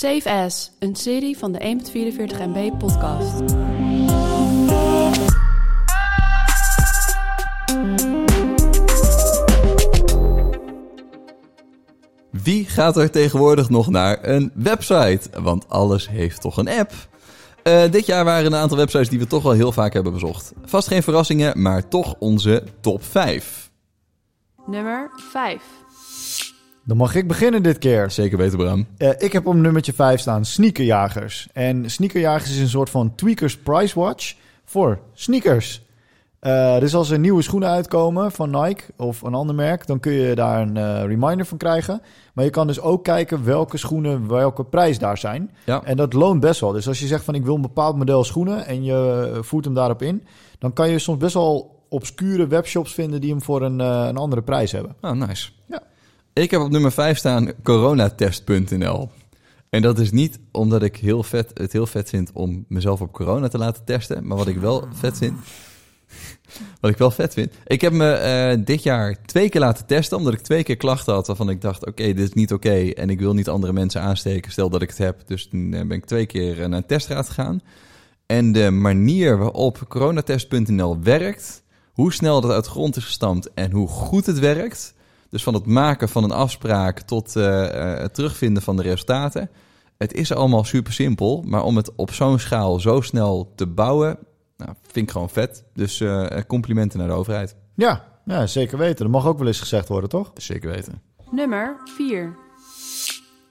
Safe As, een serie van de 1.44 MB podcast. Wie gaat er tegenwoordig nog naar een website? Want alles heeft toch een app? Uh, dit jaar waren een aantal websites die we toch wel heel vaak hebben bezocht. Vast geen verrassingen, maar toch onze top 5. Nummer 5. Dan mag ik beginnen dit keer. Zeker weten, Bram. Uh, ik heb op nummertje 5 staan Sneakerjagers. En Sneakerjagers is een soort van Tweakers Price Watch voor sneakers. Uh, dus als er nieuwe schoenen uitkomen van Nike of een ander merk, dan kun je daar een uh, reminder van krijgen. Maar je kan dus ook kijken welke schoenen, welke prijs daar zijn. Ja. En dat loont best wel. Dus als je zegt van ik wil een bepaald model schoenen en je voert hem daarop in, dan kan je soms best wel obscure webshops vinden die hem voor een, uh, een andere prijs hebben. Oh, nice. Ja. Ik heb op nummer 5 staan coronatest.nl. En dat is niet omdat ik heel vet, het heel vet vind om mezelf op corona te laten testen. Maar wat ik wel vet vind. Wat ik wel vet vind. Ik heb me uh, dit jaar twee keer laten testen. Omdat ik twee keer klachten had waarvan ik dacht: oké, dit is niet oké. En ik wil niet andere mensen aansteken. Stel dat ik het heb. Dus toen ben ik twee keer naar een testraad gegaan. En de manier waarop coronatest.nl werkt. Hoe snel dat uit grond is gestampt. En hoe goed het werkt. Dus van het maken van een afspraak tot uh, het terugvinden van de resultaten. Het is allemaal super simpel. Maar om het op zo'n schaal zo snel te bouwen. Nou, vind ik gewoon vet. Dus uh, complimenten naar de overheid. Ja, ja, zeker weten. Dat mag ook wel eens gezegd worden, toch? Zeker weten. Nummer 4.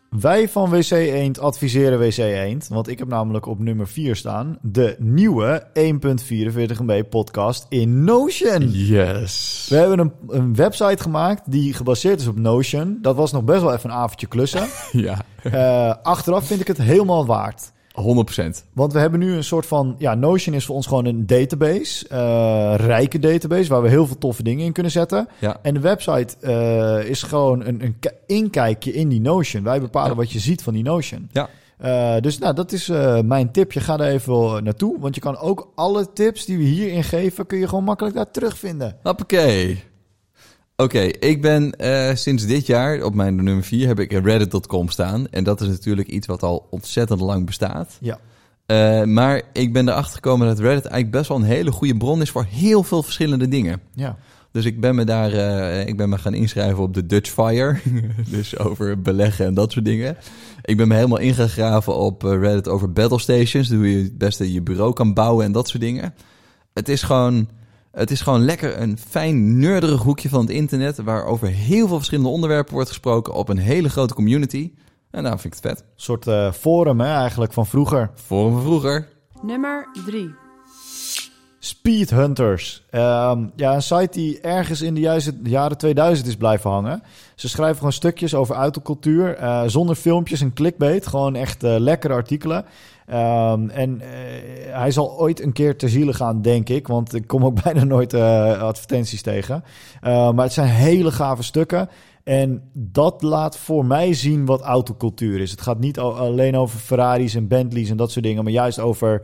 Wij van WC Eend adviseren WC Eend, want ik heb namelijk op nummer 4 staan de nieuwe 1.44 MB podcast in Notion. Yes. We hebben een, een, website gemaakt die gebaseerd is op Notion. Dat was nog best wel even een avondje klussen. ja. Uh, achteraf vind ik het helemaal waard. 100%. Want we hebben nu een soort van... Ja, Notion is voor ons gewoon een database. Uh, rijke database, waar we heel veel toffe dingen in kunnen zetten. Ja. En de website uh, is gewoon een, een inkijkje in die Notion. Wij bepalen Ja. wat je ziet van die Notion. Ja. Uh, dus nou, dat is mijn tipje. Ga daar even naartoe. Want je kan ook alle tips die we hierin geven... kun je gewoon makkelijk daar terugvinden. Hoppakee. Oké, okay, ik ben uh, sinds dit jaar op mijn nummer 4 heb ik reddit.com staan. En dat is natuurlijk iets wat al ontzettend lang bestaat. Ja. Uh, maar ik ben erachter gekomen dat Reddit eigenlijk best wel een hele goede bron is voor heel veel verschillende dingen. Ja. Dus ik ben me daar uh, ik ben me gaan inschrijven op de Dutch Fire. dus over beleggen en dat soort dingen. Ik ben me helemaal ingegraven op Reddit over battle stations. Hoe je het beste je bureau kan bouwen en dat soort dingen. Het is gewoon... Het is gewoon lekker een fijn, nerderig hoekje van het internet... waar over heel veel verschillende onderwerpen wordt gesproken... op een hele grote community. En nou vind ik het vet. Een soort uh, forum hè, eigenlijk van vroeger. Forum van vroeger. Nummer 3. Speed Hunters. Um, ja, een site die ergens in de juiste jaren 2000 is blijven hangen. Ze schrijven gewoon stukjes over autocultuur... Uh, zonder filmpjes en clickbait. Gewoon echt uh, lekkere artikelen. Um, en uh, hij zal ooit een keer ter ziele gaan, denk ik. Want ik kom ook bijna nooit advertenties tegen. Uh, maar het zijn hele gave stukken. En dat laat voor mij zien wat autocultuur is. Het gaat niet alleen over Ferraris en Bentleys en dat soort dingen. Maar juist over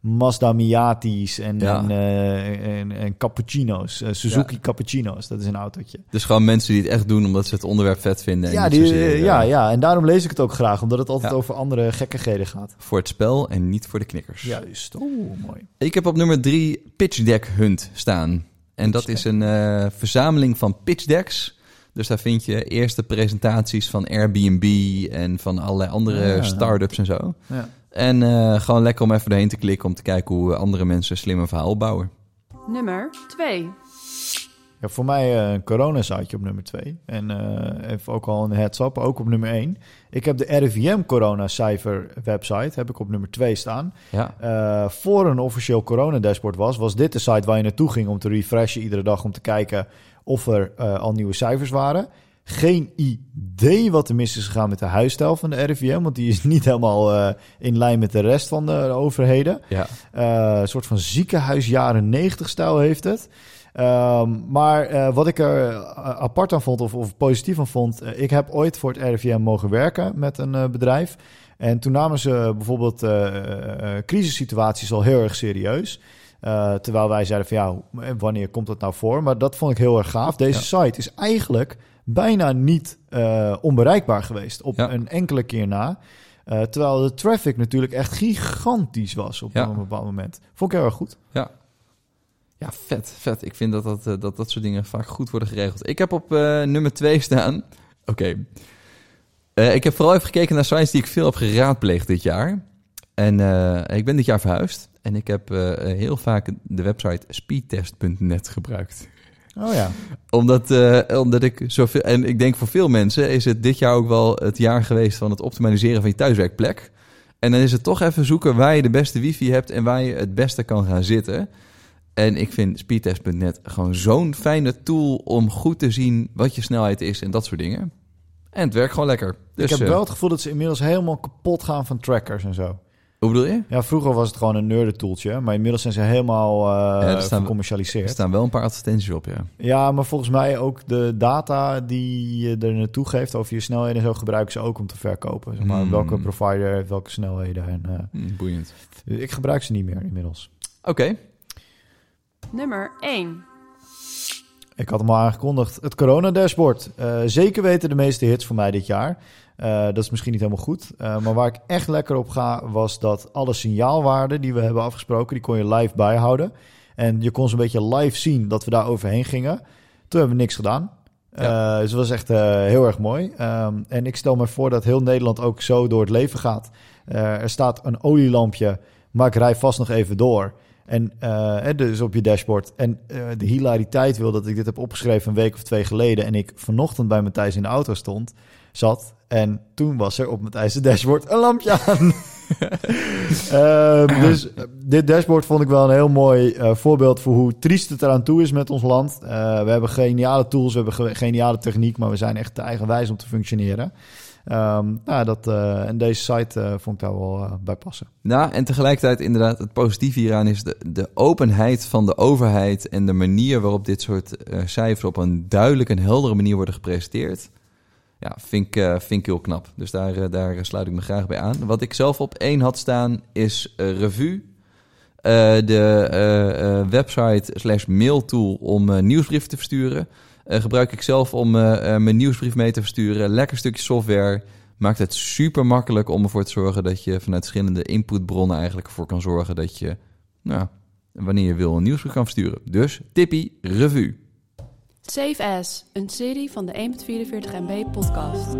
Mazda Miati's en, Ja. en, uh, en, en cappuccino's. Uh, Suzuki Ja. cappuccino's, dat is een autootje. Dus gewoon mensen die het echt doen omdat ze het onderwerp vet vinden. En Ja, die, zozeer, eh, ja, ja, en daarom lees ik het ook graag. Omdat het altijd Ja. over andere gekkigheden gaat. Voor het spel en niet voor de knikkers. Juist. Oeh, mooi. Ik heb op nummer 3 Pitch Deck Hunt staan. En dat is een uh, verzameling van pitch decks. Dus daar vind je eerste presentaties van Airbnb en van allerlei andere Ja. start-ups en zo. Ja. En uh, gewoon lekker om even doorheen te klikken om te kijken hoe andere mensen een slimme verhaal bouwen. Nummer 2. Ja, voor mij uh, een corona-siteje op nummer 2. En uh, even ook al een heads-up, ook op nummer 1. Ik heb de RIVM corona-cijfer website, heb ik op nummer 2 staan. Ja. Uh, voor een officieel corona-dashboard was, was dit de site waar je naartoe ging om te refreshen iedere dag om te kijken of er uh, al nieuwe cijfers waren. Geen idee wat er mis is gegaan met de huisstijl van de RIVM, want die is niet helemaal uh, in lijn met de rest van de, de overheden. Ja. Uh, een soort van ziekenhuis jaren 90 stijl heeft het. Um, maar uh, wat ik er apart aan vond, of, of positief aan vond, uh, ik heb ooit voor het RIVM mogen werken met een uh, bedrijf. En toen namen ze bijvoorbeeld crisissituaties al heel erg serieus. Terwijl wij zeiden van ja, wanneer komt dat nou voor? Maar dat vond ik heel erg gaaf. Deze ja. site is eigenlijk bijna niet uh, onbereikbaar geweest op Ja. een enkele keer na. Eh, terwijl de traffic natuurlijk echt gigantisch was op Ja. een bepaald moment. Vond ik heel erg goed. Ja, vet, vet. Ik vind dat dat, eh, dat dat soort dingen vaak goed worden geregeld. Ik heb op eh, nummer 2 staan. Oké. Eh, ik heb vooral even gekeken naar sites die ik veel heb geraadpleegd dit jaar. En eh, ik ben dit jaar verhuisd. En ik heb eh, heel vaak de website speedtest.net gebruikt. Oh ja. Omdat, eh, omdat ik zoveel. En ik denk voor veel mensen is het dit jaar ook wel het jaar geweest van het optimaliseren van je thuiswerkplek. En dan is het toch even zoeken waar je de beste wifi hebt en waar je het beste kan gaan zitten. En ik vind speedtest.net gewoon zo'n fijne tool om goed te zien wat je snelheid is en dat soort dingen. En het werkt gewoon lekker. Dus, ik heb eh, wel het gevoel dat ze inmiddels helemaal kapot gaan van trackers en zo. Hoe bedoel je? Ja, vroeger was het gewoon een nerdentoeltje, maar inmiddels zijn ze helemaal eh er staan- Er gecommercialiseerd. staan wel een paar advertenties op, ja. Ja, maar volgens mij ook de data die je er naartoe geeft over je snelheden en zo gebruiken ze ook om te verkopen. Zeg maar, Hmm. welke provider heeft welke snelheden. En, eh, Hm, boeiend. ik gebruik ze niet meer inmiddels. Oké. Nummer 1. Ik had hem al aangekondigd. Het corona-dashboard. Eh, zeker weten de meeste hits voor mij dit jaar. Eh, dat is misschien niet helemaal goed. Eh, maar waar ik echt lekker op ga, was dat alle signaalwaarden die we hebben afgesproken, die kon je live bijhouden. En je kon zo'n beetje live zien dat we daar overheen gingen. Toen hebben we niks gedaan. Ja. Dus dat was echt heel erg mooi. Ehm, en ik stel me voor dat heel Nederland ook zo door het leven gaat. Er staat een olielampje, maar ik rij vast nog even door. En eh, dus op je dashboard. En eh, de hilariteit wil dat ik dit heb opgeschreven een week of twee geleden. En ik vanochtend bij Matthijs in de auto stond, zat. En toen was er op Matthijs' dashboard een lampje aan. Ehm, dus eh, dit dashboard vond ik wel een heel mooi voorbeeld voor hoe triest het eraan toe is met ons land. We hebben geniale tools, we hebben ge- geniale techniek, maar we zijn echt te eigenwijs om te functioneren. Ehm, nou, dat, eh, en deze site eh, vond ik daar wel eh, bij passen. Nou, en tegelijkertijd inderdaad, het positieve hieraan is de, de openheid van de overheid en de manier waarop dit soort cijfers op een duidelijke en heldere manier worden gepresenteerd. Ja, vind ik, vind ik heel knap. Dus daar, daar sluit ik me graag bij aan. Wat ik zelf op één had staan is Revue. Eh, de eh, eh, website slash mailtool om eh, nieuwsbrieven te versturen. Gebruik ik zelf om mijn nieuwsbrief mee te versturen. Lekker stukje software. Maakt het super makkelijk om ervoor te zorgen dat je vanuit verschillende inputbronnen eigenlijk ervoor kan zorgen dat je, nou, wanneer je wil, een nieuwsbrief kan versturen. Dus tippie, revue. Save As, een serie van de 1.44 MB podcast.